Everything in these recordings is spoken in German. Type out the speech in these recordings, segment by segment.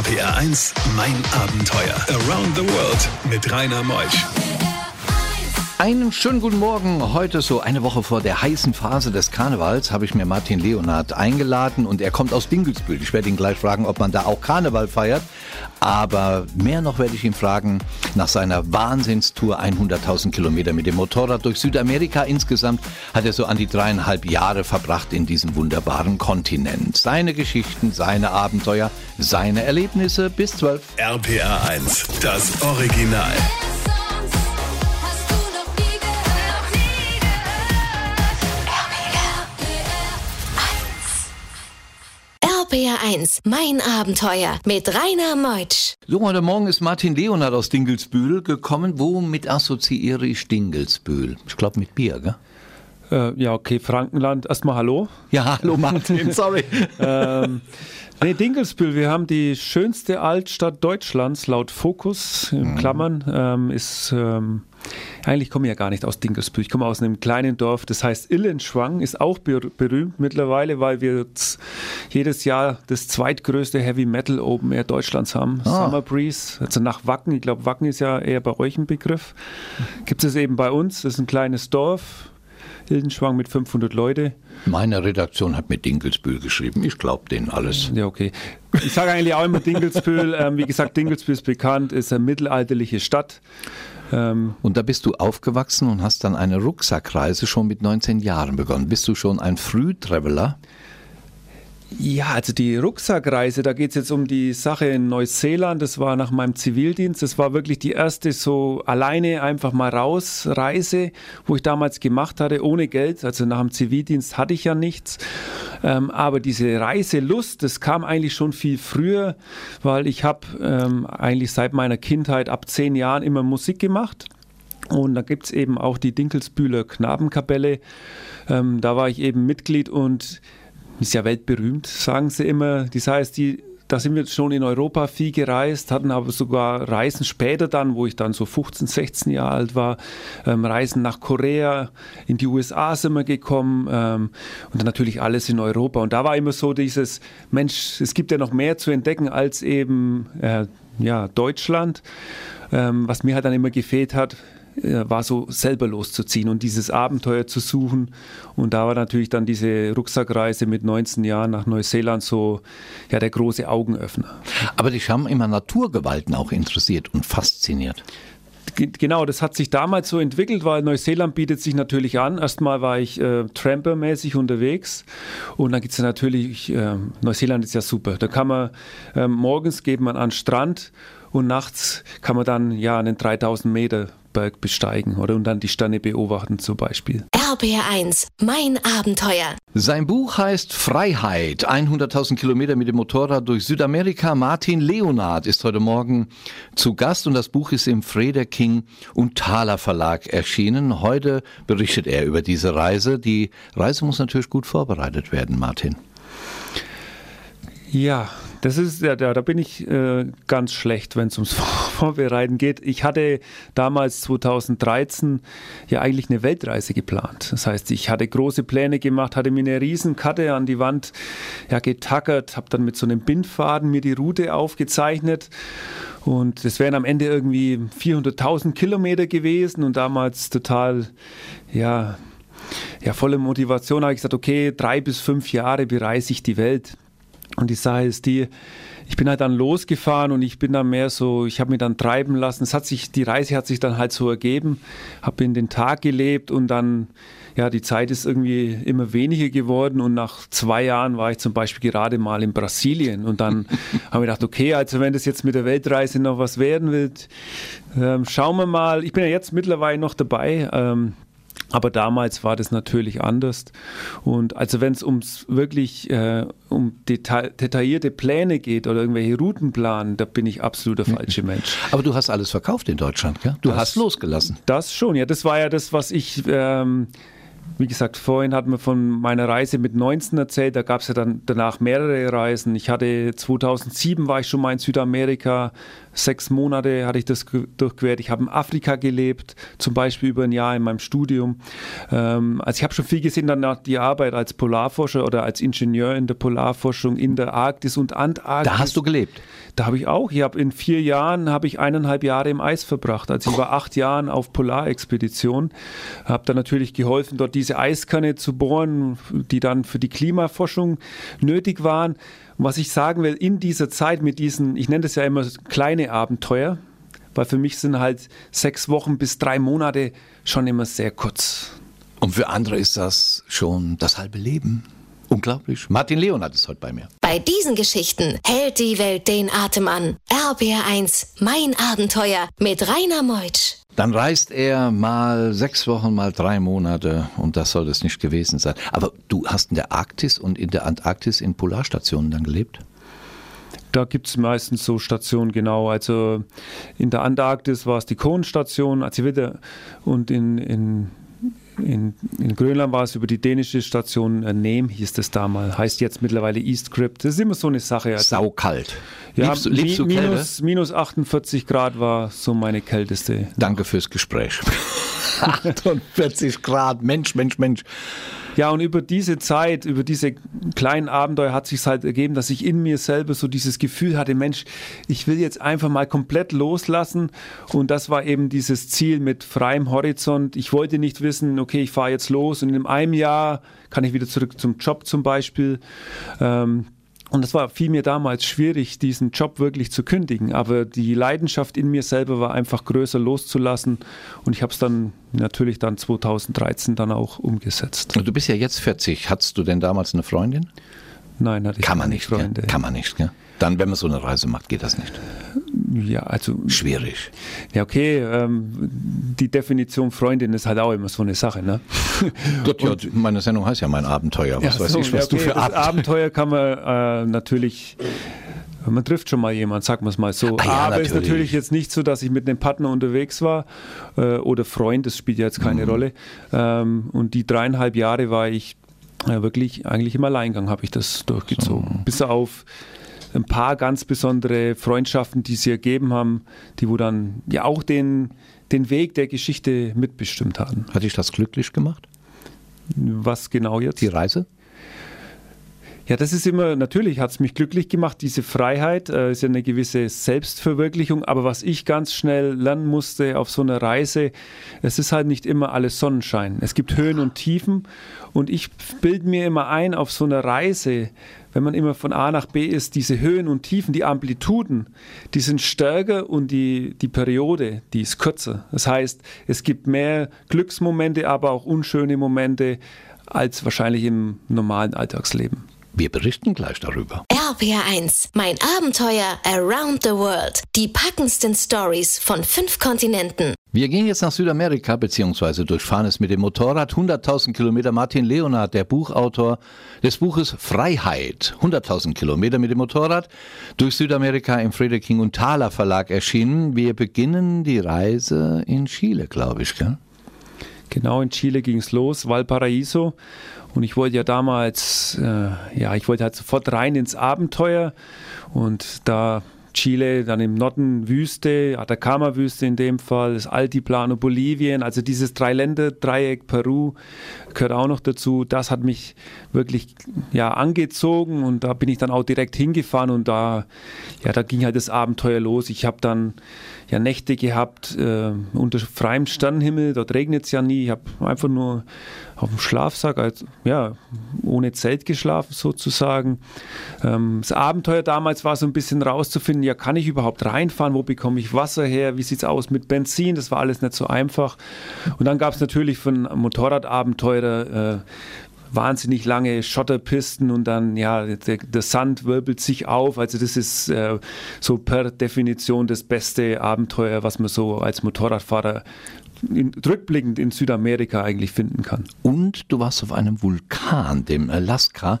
RPR 1, mein Abenteuer. Around the World mit Rainer Meusch. Einen schönen guten Morgen. Heute so eine Woche vor der heißen Phase des Karnevals habe ich mir Martin Leonard eingeladen und er kommt aus Dingelsbühl. Ich werde ihn gleich fragen, ob man da auch Karneval feiert. Aber mehr noch werde ich ihn fragen nach seiner Wahnsinnstour 100.000 Kilometer mit dem Motorrad durch Südamerika. Insgesamt hat er so an die dreieinhalb Jahre verbracht in diesem wunderbaren Kontinent. Seine Geschichten, seine Abenteuer, seine Erlebnisse bis 12. RPR 1, das Original. RPR 1, mein Abenteuer mit Rainer Meutsch. So, heute Morgen ist Martin Leonard aus Dingelsbühl gekommen. Womit assoziiere ich Dingelsbühl? Ich glaube mit Bier, gell? Äh, ja, okay, Frankenland. Erstmal Hallo. Ja, hallo Martin, sorry. ähm, nee, Dingelsbühl, wir haben die schönste Altstadt Deutschlands, laut Fokus, in Klammern, ähm, ist ähm, eigentlich komme ich ja gar nicht aus Dinkelsbühl. Ich komme aus einem kleinen Dorf, das heißt Illenschwang, ist auch ber berühmt mittlerweile, weil wir jedes Jahr das zweitgrößte Heavy Metal Open Air Deutschlands haben. Ah. Summer Breeze, also nach Wacken. Ich glaube, Wacken ist ja eher bei euch ein Begriff. Gibt es eben bei uns. Das ist ein kleines Dorf. Illenschwang mit 500 Leute. Meine Redaktion hat mit Dinkelsbühl geschrieben. Ich glaube denen alles. Ja, okay. Ich sage eigentlich auch immer Dinkelsbühl. Ähm, wie gesagt, Dinkelsbühl ist bekannt, ist eine mittelalterliche Stadt. Ähm, und da bist du aufgewachsen und hast dann eine Rucksackreise schon mit 19 Jahren begonnen. Bist du schon ein Frühtraveler? Ja, also die Rucksackreise, da geht es jetzt um die Sache in Neuseeland. Das war nach meinem Zivildienst. Das war wirklich die erste so alleine einfach mal raus Reise, wo ich damals gemacht hatte, ohne Geld. Also nach dem Zivildienst hatte ich ja nichts. Ähm, aber diese Reiselust, das kam eigentlich schon viel früher, weil ich habe ähm, eigentlich seit meiner Kindheit ab zehn Jahren immer Musik gemacht. Und da gibt es eben auch die Dinkelsbühler Knabenkapelle. Ähm, da war ich eben Mitglied und ist ja weltberühmt, sagen sie immer. Das heißt, die, da sind wir schon in Europa viel gereist, hatten aber sogar Reisen später dann, wo ich dann so 15, 16 Jahre alt war, ähm, Reisen nach Korea, in die USA sind wir gekommen ähm, und dann natürlich alles in Europa. Und da war immer so dieses, Mensch, es gibt ja noch mehr zu entdecken als eben äh, ja, Deutschland. Ähm, was mir halt dann immer gefehlt hat, war so selber loszuziehen und dieses Abenteuer zu suchen. Und da war natürlich dann diese Rucksackreise mit 19 Jahren nach Neuseeland so ja, der große Augenöffner. Aber dich haben immer Naturgewalten auch interessiert und fasziniert. Genau, das hat sich damals so entwickelt, weil Neuseeland bietet sich natürlich an. Erstmal war ich äh, Tramper-mäßig unterwegs und dann gibt es ja natürlich, äh, Neuseeland ist ja super. Da kann man, äh, morgens geht man an den Strand und nachts kann man dann ja einen 3000 Meter Berg besteigen oder und dann die Sterne beobachten zum Beispiel. RBR1, mein Abenteuer. Sein Buch heißt Freiheit, 100.000 Kilometer mit dem Motorrad durch Südamerika. Martin Leonard ist heute Morgen zu Gast und das Buch ist im Freder King und Thaler Verlag erschienen. Heute berichtet er über diese Reise. Die Reise muss natürlich gut vorbereitet werden, Martin. Ja, das ist ja, da, da bin ich äh, ganz schlecht, wenn es ums Vorbereiten geht. Ich hatte damals 2013 ja eigentlich eine Weltreise geplant. Das heißt, ich hatte große Pläne gemacht, hatte mir eine Riesenkarte an die Wand ja, getackert, habe dann mit so einem Bindfaden mir die Route aufgezeichnet. Und das wären am Ende irgendwie 400.000 Kilometer gewesen und damals total, ja, ja, volle Motivation habe ich gesagt, okay, drei bis fünf Jahre bereise ich die Welt. Und die Sache ist die, ich bin halt dann losgefahren und ich bin dann mehr so, ich habe mich dann treiben lassen. Es hat sich, die Reise hat sich dann halt so ergeben, habe in den Tag gelebt und dann, ja, die Zeit ist irgendwie immer weniger geworden und nach zwei Jahren war ich zum Beispiel gerade mal in Brasilien und dann habe ich gedacht, okay, also wenn das jetzt mit der Weltreise noch was werden wird, ähm, schauen wir mal. Ich bin ja jetzt mittlerweile noch dabei. Ähm, aber damals war das natürlich anders. Und also wenn es ums wirklich äh, um deta detaillierte Pläne geht oder irgendwelche Routenplanen, da bin ich absolut der falsche Mensch. Aber du hast alles verkauft in Deutschland, gell? Du das, hast losgelassen. Das schon, ja. Das war ja das, was ich ähm, wie gesagt, vorhin hat man von meiner Reise mit 19 erzählt, da gab es ja dann danach mehrere Reisen. Ich hatte 2007 war ich schon mal in Südamerika, sechs Monate hatte ich das durchquert. Ich habe in Afrika gelebt, zum Beispiel über ein Jahr in meinem Studium. Ähm, also ich habe schon viel gesehen, danach die Arbeit als Polarforscher oder als Ingenieur in der Polarforschung in der Arktis und Antarktis. Da hast du gelebt? Da habe ich auch. Ich habe in vier Jahren habe ich eineinhalb Jahre im Eis verbracht. Also ich war acht Jahren auf Polarexpedition, habe dann natürlich geholfen, dort diese Eiskerne zu bohren, die dann für die Klimaforschung nötig waren. Und was ich sagen will, in dieser Zeit mit diesen, ich nenne das ja immer kleine Abenteuer, weil für mich sind halt sechs Wochen bis drei Monate schon immer sehr kurz. Und für andere ist das schon das halbe Leben. Unglaublich. Martin Leonard ist heute bei mir. Bei diesen Geschichten hält die Welt den Atem an. RBR1, mein Abenteuer mit Rainer Meutsch. Dann reist er mal sechs Wochen, mal drei Monate und das soll es nicht gewesen sein. Aber du hast in der Arktis und in der Antarktis in Polarstationen dann gelebt? Da gibt es meistens so Stationen, genau. Also in der Antarktis war es die Kohnstation, also wieder und in, in in, in, Grönland war es über die dänische Station äh, Nehm, hieß das damals, heißt jetzt mittlerweile East Crypt. Das ist immer so eine Sache. Also, Saukalt. Ja, liebst, liebst du minus, minus 48 Grad war so meine kälteste. Danke fürs Gespräch. 48 Grad, Mensch, Mensch, Mensch. Ja, und über diese Zeit, über diese kleinen Abenteuer hat sich halt ergeben, dass ich in mir selber so dieses Gefühl hatte, Mensch, ich will jetzt einfach mal komplett loslassen. Und das war eben dieses Ziel mit freiem Horizont. Ich wollte nicht wissen, okay, ich fahre jetzt los und in einem Jahr kann ich wieder zurück zum Job zum Beispiel. Ähm, und es war fiel mir damals schwierig, diesen Job wirklich zu kündigen. Aber die Leidenschaft in mir selber war einfach größer loszulassen. Und ich habe es dann natürlich dann 2013 dann auch umgesetzt. Und du bist ja jetzt 40. Hattest du denn damals eine Freundin? Nein, hatte ich Kann man nicht, Freunde. Kann man nicht, gell? Dann, wenn man so eine Reise macht, geht das nicht. Ja, also. Schwierig. Ja, okay. Ähm, die Definition Freundin ist halt auch immer so eine Sache, ne? Gott, ja, meine Sendung heißt ja mein Abenteuer. Was ja, weiß so, ich, was okay, du für Abenteuer. Abenteuer kann man äh, natürlich. Man trifft schon mal jemanden, sagen wir es mal so. Ah, ja, Aber es ist natürlich jetzt nicht so, dass ich mit einem Partner unterwegs war äh, oder Freund, das spielt ja jetzt keine mhm. Rolle. Ähm, und die dreieinhalb Jahre war ich äh, wirklich eigentlich im Alleingang, habe ich das durchgezogen. So. Bis auf ein paar ganz besondere Freundschaften, die sie ergeben haben, die wo dann ja auch den, den Weg der Geschichte mitbestimmt haben. Hat dich das glücklich gemacht? Was genau jetzt? Die Reise? Ja, das ist immer, natürlich hat es mich glücklich gemacht, diese Freiheit äh, ist ja eine gewisse Selbstverwirklichung, aber was ich ganz schnell lernen musste auf so einer Reise, es ist halt nicht immer alles Sonnenschein. Es gibt Höhen und Tiefen und ich bilde mir immer ein, auf so einer Reise, wenn man immer von A nach B ist, diese Höhen und Tiefen, die Amplituden, die sind stärker und die, die Periode, die ist kürzer. Das heißt, es gibt mehr Glücksmomente, aber auch unschöne Momente als wahrscheinlich im normalen Alltagsleben. Wir berichten gleich darüber. RPR1, mein Abenteuer Around the World. Die packendsten Stories von fünf Kontinenten. Wir gehen jetzt nach Südamerika, beziehungsweise durchfahren es mit dem Motorrad. 100.000 Kilometer. Martin Leonard, der Buchautor des Buches Freiheit. 100.000 Kilometer mit dem Motorrad durch Südamerika im Frederking und Thaler Verlag erschienen. Wir beginnen die Reise in Chile, glaube ich, gell? Genau, in Chile ging es los, Valparaiso. Und ich wollte ja damals, äh, ja, ich wollte halt sofort rein ins Abenteuer. Und da Chile, dann im Norden Wüste, Atacama-Wüste in dem Fall, das Altiplano Bolivien, also dieses Drei-Länder-Dreieck Peru gehört auch noch dazu. Das hat mich wirklich ja, angezogen und da bin ich dann auch direkt hingefahren und da, ja, da ging halt das Abenteuer los. Ich habe dann ja Nächte gehabt äh, unter freiem Sternenhimmel, dort regnet es ja nie. Ich habe einfach nur auf dem Schlafsack, also, ja, ohne Zelt geschlafen sozusagen. Ähm, das Abenteuer damals war so ein bisschen rauszufinden, ja, kann ich überhaupt reinfahren? Wo bekomme ich Wasser her? Wie sieht es aus mit Benzin? Das war alles nicht so einfach. Und dann gab es natürlich von Motorradabenteurer äh, wahnsinnig lange Schotterpisten und dann, ja, der, der Sand wirbelt sich auf. Also das ist äh, so per Definition das beste Abenteuer, was man so als Motorradfahrer in, rückblickend in Südamerika eigentlich finden kann. Und du warst auf einem Vulkan, dem Alaska.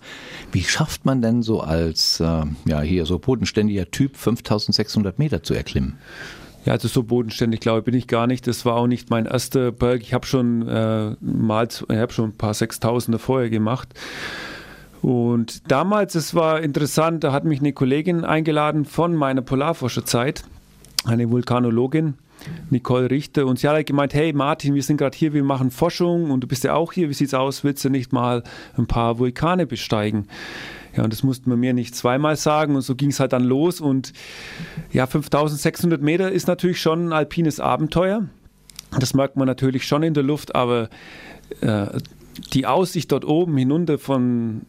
Wie schafft man denn so als, äh, ja, hier so bodenständiger Typ 5600 Meter zu erklimmen? Ja, also so bodenständig, glaube ich, bin ich gar nicht. Das war auch nicht mein erster Berg. Ich habe schon äh, mal, ich habe schon ein paar Sechstausender vorher gemacht. Und damals, es war interessant, da hat mich eine Kollegin eingeladen von meiner Polarforscherzeit, eine Vulkanologin, Nicole Richter, und sie hat halt gemeint, hey Martin, wir sind gerade hier, wir machen Forschung und du bist ja auch hier, wie sieht's aus, willst du nicht mal ein paar Vulkane besteigen? Ja, und das musste man mir nicht zweimal sagen und so ging es halt dann los und ja, 5600 Meter ist natürlich schon ein alpines Abenteuer. Das merkt man natürlich schon in der Luft, aber äh, die Aussicht dort oben hinunter von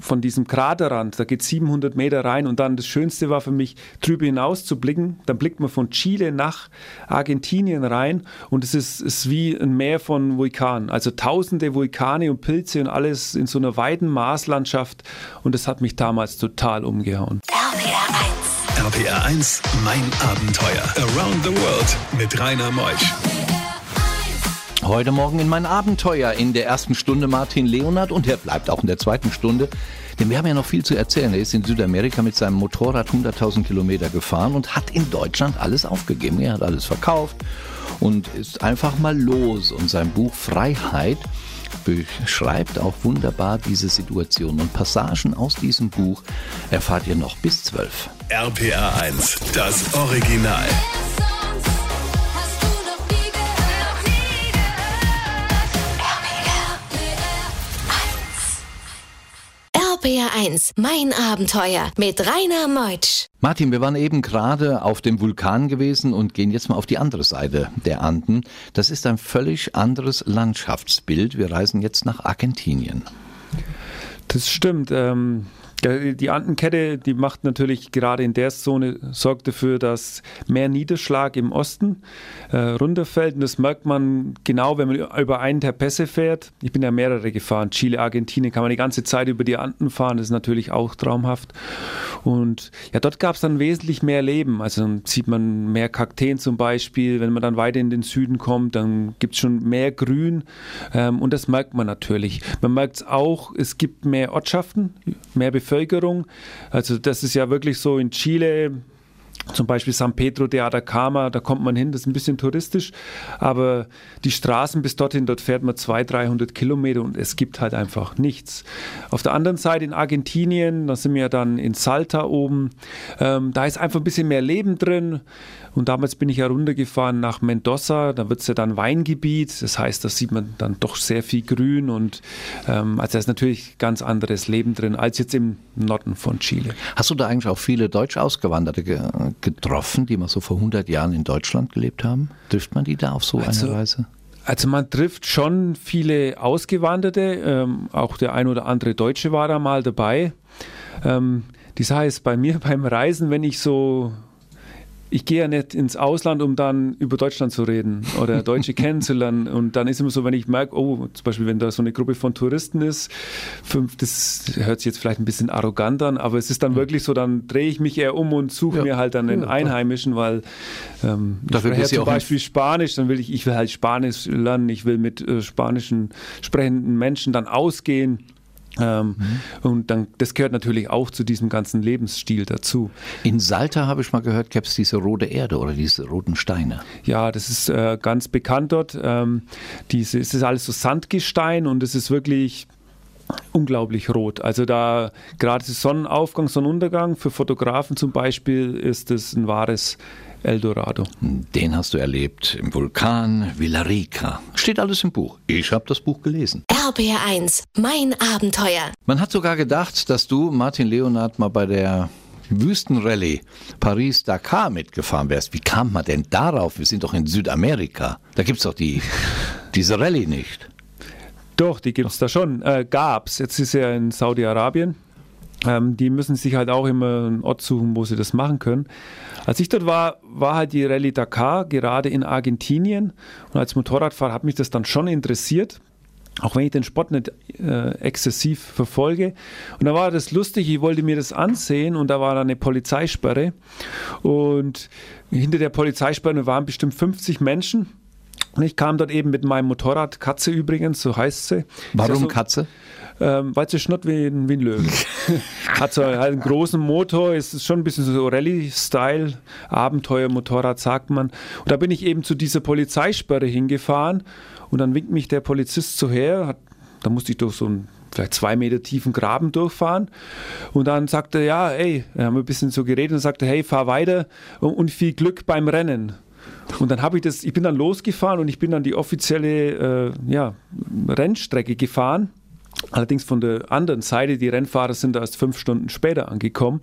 von diesem Kraterrand, da geht 700 Meter rein und dann das Schönste war für mich, drüber hinaus zu blicken. Dann blickt man von Chile nach Argentinien rein und es ist, ist wie ein Meer von Vulkanen. Also tausende Vulkane und Pilze und alles in so einer weiten Marslandschaft und das hat mich damals total umgehauen. RPR 1. RPR 1, mein Abenteuer. Around the World mit Rainer Meusch. Heute Morgen in mein Abenteuer in der ersten Stunde Martin Leonard und er bleibt auch in der zweiten Stunde. Denn wir haben ja noch viel zu erzählen. Er ist in Südamerika mit seinem Motorrad 100.000 Kilometer gefahren und hat in Deutschland alles aufgegeben. Er hat alles verkauft und ist einfach mal los. Und sein Buch Freiheit beschreibt auch wunderbar diese Situation. Und Passagen aus diesem Buch erfahrt ihr noch bis 12. RPA 1, das Original. RPR 1, mein Abenteuer mit Rainer Meutsch. Martin, wir waren eben gerade auf dem Vulkan gewesen und gehen jetzt mal auf die andere Seite der Anden. Das ist ein völlig anderes Landschaftsbild. Wir reisen jetzt nach Argentinien. Das stimmt. Ähm, die Andenkette, die macht natürlich gerade in der Zone, sorgt dafür, dass mehr Niederschlag im Osten äh, runterfällt. Und das merkt man genau, wenn man über einen der Pässe fährt. Ich bin ja mehrere gefahren. Chile, Argentinien, kann man die ganze Zeit über die Anden fahren. Das ist natürlich auch traumhaft. Und ja, dort gab es dann wesentlich mehr Leben. Also dann sieht man mehr Kakteen zum Beispiel. Wenn man dann weiter in den Süden kommt, dann gibt es schon mehr Grün. Ähm, und das merkt man natürlich. Man merkt es auch, es gibt mehr Ortschaften, mehr Bevölkerung. Also das ist ja wirklich so in Chile, zum Beispiel San Pedro de Atacama, da kommt man hin, das ist ein bisschen touristisch, aber die Straßen bis dorthin, dort fährt man 200, 300 Kilometer und es gibt halt einfach nichts. Auf der anderen Seite in Argentinien, da sind wir dann in Salta oben, ähm, da ist einfach ein bisschen mehr Leben drin und damals bin ich ja runtergefahren nach Mendoza, da wird es ja dann Weingebiet, das heißt, da sieht man dann doch sehr viel Grün und ähm, also da ist natürlich ganz anderes Leben drin als jetzt im Norden von Chile. Hast du da eigentlich auch viele Deutsch Ausgewanderte ge getroffen, die mal so vor 100 Jahren in Deutschland gelebt haben? Trifft man die da auf so also, eine Weise? Also man trifft schon viele Ausgewanderte, ähm, auch der ein oder andere Deutsche war da mal dabei. Ähm, die Sache ist bei mir beim Reisen, wenn ich so ich gehe ja nicht ins Ausland, um dann über Deutschland zu reden oder Deutsche kennenzulernen. Und dann ist immer so, wenn ich merke, oh, zum Beispiel, wenn da so eine Gruppe von Touristen ist, fünf, das hört sich jetzt vielleicht ein bisschen arrogant an, aber es ist dann wirklich so, dann drehe ich mich eher um und suche ja. mir halt dann den ja, Einheimischen, weil ähm, Dafür ich zum Beispiel Spanisch, dann will ich, ich will halt Spanisch lernen, ich will mit äh, spanischen sprechenden Menschen dann ausgehen. Ähm, mhm. Und dann, das gehört natürlich auch zu diesem ganzen Lebensstil dazu. In Salta habe ich mal gehört, gäbe es diese rote Erde oder diese roten Steine. Ja, das ist äh, ganz bekannt dort. Ähm, diese, es ist alles so Sandgestein und es ist wirklich unglaublich rot. Also da gerade Sonnenaufgang, Sonnenuntergang für Fotografen zum Beispiel ist es ein wahres Eldorado. Den hast du erlebt im Vulkan Villarica. Steht alles im Buch. Ich habe das Buch gelesen. RBR1, mein Abenteuer. Man hat sogar gedacht, dass du, Martin Leonard, mal bei der Wüstenrallye Paris-Dakar mitgefahren wärst. Wie kam man denn darauf? Wir sind doch in Südamerika. Da gibt es doch die, diese Rallye nicht. Doch, die gibt es da schon. Äh, gab's. Jetzt ist er in Saudi-Arabien. Ähm, die müssen sich halt auch immer einen Ort suchen, wo sie das machen können. Als ich dort war, war halt die Rallye Dakar gerade in Argentinien und als Motorradfahrer hat mich das dann schon interessiert. Auch wenn ich den Sport nicht äh, exzessiv verfolge. Und da war das lustig, ich wollte mir das ansehen und da war da eine Polizeisperre. Und hinter der Polizeisperre waren bestimmt 50 Menschen. Und ich kam dort eben mit meinem Motorrad, Katze übrigens, so heißt sie. Warum so, Katze? Ähm, weil sie schnurrt wie, ein, wie ein Löwe. Hat so halt einen großen Motor, ist schon ein bisschen so Rallye-Style, Abenteuermotorrad, sagt man. Und da bin ich eben zu dieser Polizeisperre hingefahren und dann winkt mich der Polizist so her, hat, da musste ich durch so einen vielleicht zwei Meter tiefen Graben durchfahren. Und dann sagte er, ja, ey, wir haben ein bisschen so geredet und sagte, hey, fahr weiter und viel Glück beim Rennen. Und dann habe ich das, ich bin dann losgefahren und ich bin dann die offizielle äh, ja, Rennstrecke gefahren. Allerdings von der anderen Seite, die Rennfahrer sind erst fünf Stunden später angekommen.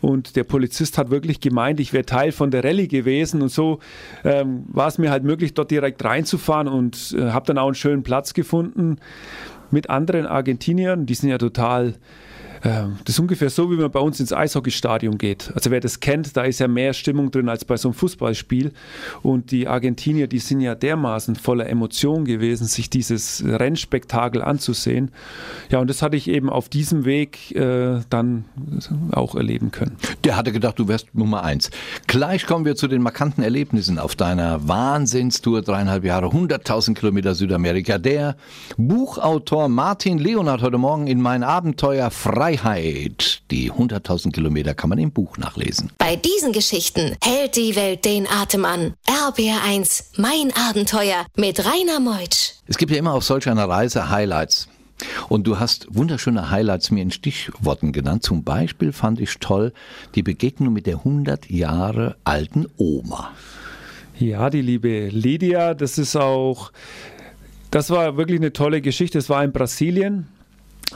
Und der Polizist hat wirklich gemeint, ich wäre Teil von der Rallye gewesen. Und so ähm, war es mir halt möglich, dort direkt reinzufahren und äh, habe dann auch einen schönen Platz gefunden mit anderen Argentiniern. Die sind ja total das ist ungefähr so, wie man bei uns ins Eishockeystadion geht. Also wer das kennt, da ist ja mehr Stimmung drin als bei so einem Fußballspiel. Und die Argentinier, die sind ja dermaßen voller Emotion gewesen, sich dieses Rennspektakel anzusehen. Ja, und das hatte ich eben auf diesem Weg äh, dann auch erleben können. Der hatte gedacht, du wärst Nummer eins. Gleich kommen wir zu den markanten Erlebnissen auf deiner Wahnsinnstour, dreieinhalb Jahre, 100.000 Kilometer Südamerika. Der Buchautor Martin Leonard heute Morgen in mein Abenteuer frei Freiheit. Die 100.000 Kilometer kann man im Buch nachlesen. Bei diesen Geschichten hält die Welt den Atem an. RBR1, mein Abenteuer mit Rainer Meutsch. Es gibt ja immer auf solch einer Reise Highlights. Und du hast wunderschöne Highlights mir in Stichworten genannt. Zum Beispiel fand ich toll die Begegnung mit der 100 Jahre alten Oma. Ja, die liebe Lydia, das ist auch, das war wirklich eine tolle Geschichte. Es war in Brasilien.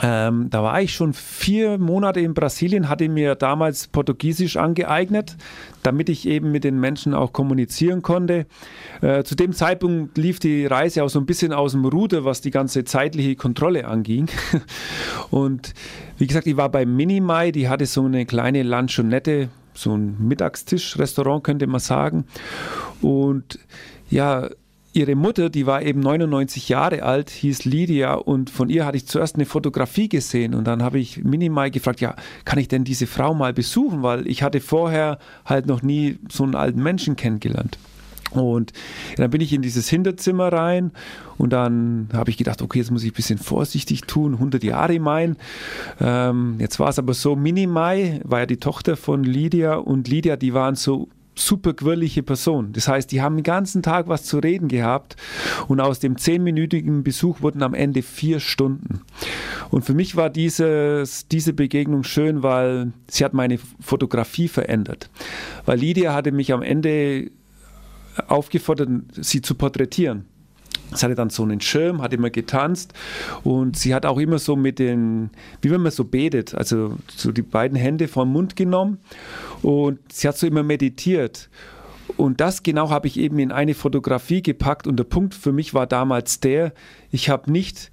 Ähm, da war ich schon vier Monate in Brasilien, hatte mir damals Portugiesisch angeeignet, damit ich eben mit den Menschen auch kommunizieren konnte. Äh, zu dem Zeitpunkt lief die Reise auch so ein bisschen aus dem Ruder, was die ganze zeitliche Kontrolle anging. Und wie gesagt, ich war bei Minimai, die hatte so eine kleine Lanchonette, so ein Mittagstisch-Restaurant könnte man sagen. Und ja, ihre Mutter, die war eben 99 Jahre alt, hieß Lydia und von ihr hatte ich zuerst eine Fotografie gesehen und dann habe ich minimal gefragt, ja, kann ich denn diese Frau mal besuchen, weil ich hatte vorher halt noch nie so einen alten Menschen kennengelernt. Und dann bin ich in dieses Hinterzimmer rein und dann habe ich gedacht, okay, jetzt muss ich ein bisschen vorsichtig tun, 100 Jahre mein. Ähm, jetzt war es aber so, Minimai war ja die Tochter von Lydia und Lydia, die waren so super quirlige Person. Das heißt, die haben den ganzen Tag was zu reden gehabt und aus dem zehnminütigen Besuch wurden am Ende vier Stunden. Und für mich war dieses, diese Begegnung schön, weil sie hat meine Fotografie verändert. Weil Lydia hatte mich am Ende aufgefordert, sie zu porträtieren. Sie hatte dann so einen Schirm, hat immer getanzt und sie hat auch immer so mit den, wie wenn man so betet, also so die beiden Hände vom Mund genommen und sie hat so immer meditiert. Und das genau habe ich eben in eine Fotografie gepackt und der Punkt für mich war damals der, ich habe nicht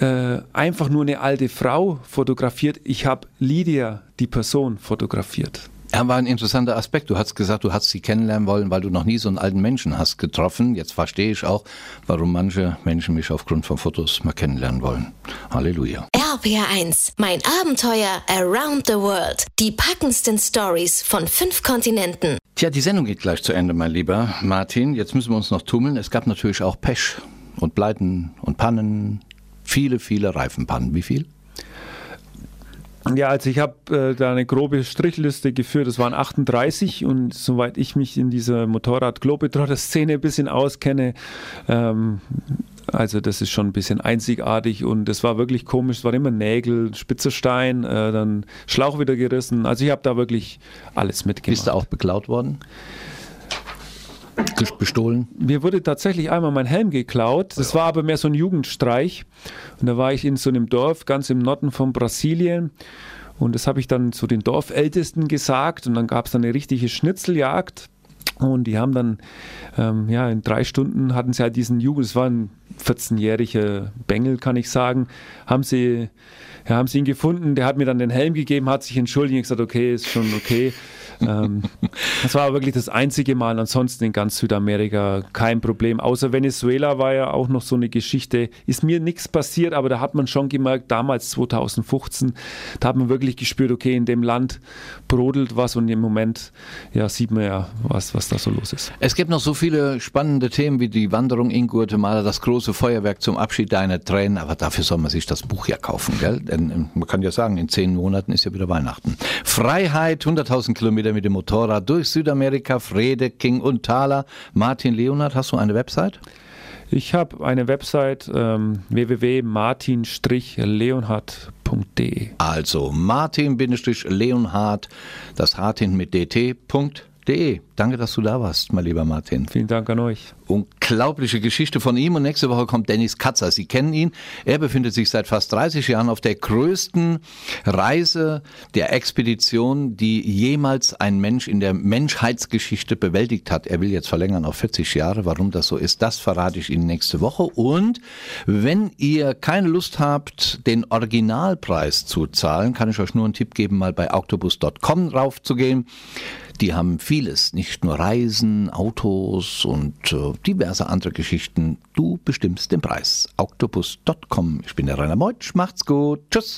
äh, einfach nur eine alte Frau fotografiert, ich habe Lydia, die Person, fotografiert. Ja, war ein interessanter Aspekt. Du hast gesagt, du hast sie kennenlernen wollen, weil du noch nie so einen alten Menschen hast getroffen. Jetzt verstehe ich auch, warum manche Menschen mich aufgrund von Fotos mal kennenlernen wollen. Halleluja. RPR1, mein Abenteuer around the world. Die packendsten Stories von fünf Kontinenten. Tja, die Sendung geht gleich zu Ende, mein lieber Martin. Jetzt müssen wir uns noch tummeln. Es gab natürlich auch Pech und Pleiten und Pannen. Viele, viele Reifenpannen. Wie viel? Ja, also ich habe äh, da eine grobe Strichliste geführt. Es waren 38 und soweit ich mich in dieser Motorrad-Globetrotter-Szene ein bisschen auskenne, ähm, also das ist schon ein bisschen einzigartig und es war wirklich komisch. Es waren immer Nägel, spitzer Stein, äh, dann Schlauch wieder gerissen. Also ich habe da wirklich alles mitgemacht. Bist du auch beklaut worden? Bestohlen? Mir wurde tatsächlich einmal mein Helm geklaut. Das war aber mehr so ein Jugendstreich. Und da war ich in so einem Dorf ganz im Norden von Brasilien. Und das habe ich dann zu den Dorfältesten gesagt. Und dann gab es eine richtige Schnitzeljagd. Und die haben dann, ähm, ja, in drei Stunden hatten sie halt diesen Jugend, es war ein 14-jähriger Bengel, kann ich sagen, haben sie, ja, haben sie ihn gefunden. Der hat mir dann den Helm gegeben, hat sich entschuldigt und gesagt, okay, ist schon okay. Ähm, das war wirklich das einzige Mal. Ansonsten in ganz Südamerika kein Problem. Außer Venezuela war ja auch noch so eine Geschichte. Ist mir nichts passiert, aber da hat man schon gemerkt, damals 2015, da hat man wirklich gespürt, okay, in dem Land brodelt was und im Moment ja, sieht man ja, was, was da so los ist. Es gibt noch so viele spannende Themen wie die Wanderung in Guatemala, das große Feuerwerk zum Abschied deiner Tränen, aber dafür soll man sich das Buch ja kaufen, gell? Denn ähm, man kann ja sagen, in zehn Monaten ist ja wieder Weihnachten. Freiheit, 100.000 Kilometer mit dem Motorrad durch Südamerika, Frede, King und Thaler. Martin Leonard, hast du eine Website? Ich habe eine Website ähm, www.martin-leonhardt.de. Also Martin-Leonhardt, das Hart hinten mit dt.de. Danke, dass du da warst, mein lieber Martin. Vielen Dank an euch. Unglaubliche Geschichte von ihm und nächste Woche kommt Dennis Katzer. Sie kennen ihn. Er befindet sich seit fast 30 Jahren auf der größten Reise der Expedition, die jemals ein Mensch in der Menschheitsgeschichte bewältigt hat. Er will jetzt verlängern auf 40 Jahre. Warum das so ist, das verrate ich Ihnen nächste Woche. Und wenn ihr keine Lust habt, den Originalpreis zu zahlen, kann ich euch nur einen Tipp geben, mal bei octopus.com raufzugehen. Die haben vieles, nicht nur Reisen, Autos und äh, diverse andere Geschichten. Du bestimmst den Preis. Octopus.com. Ich bin der Rainer Meutsch. Macht's gut. Tschüss.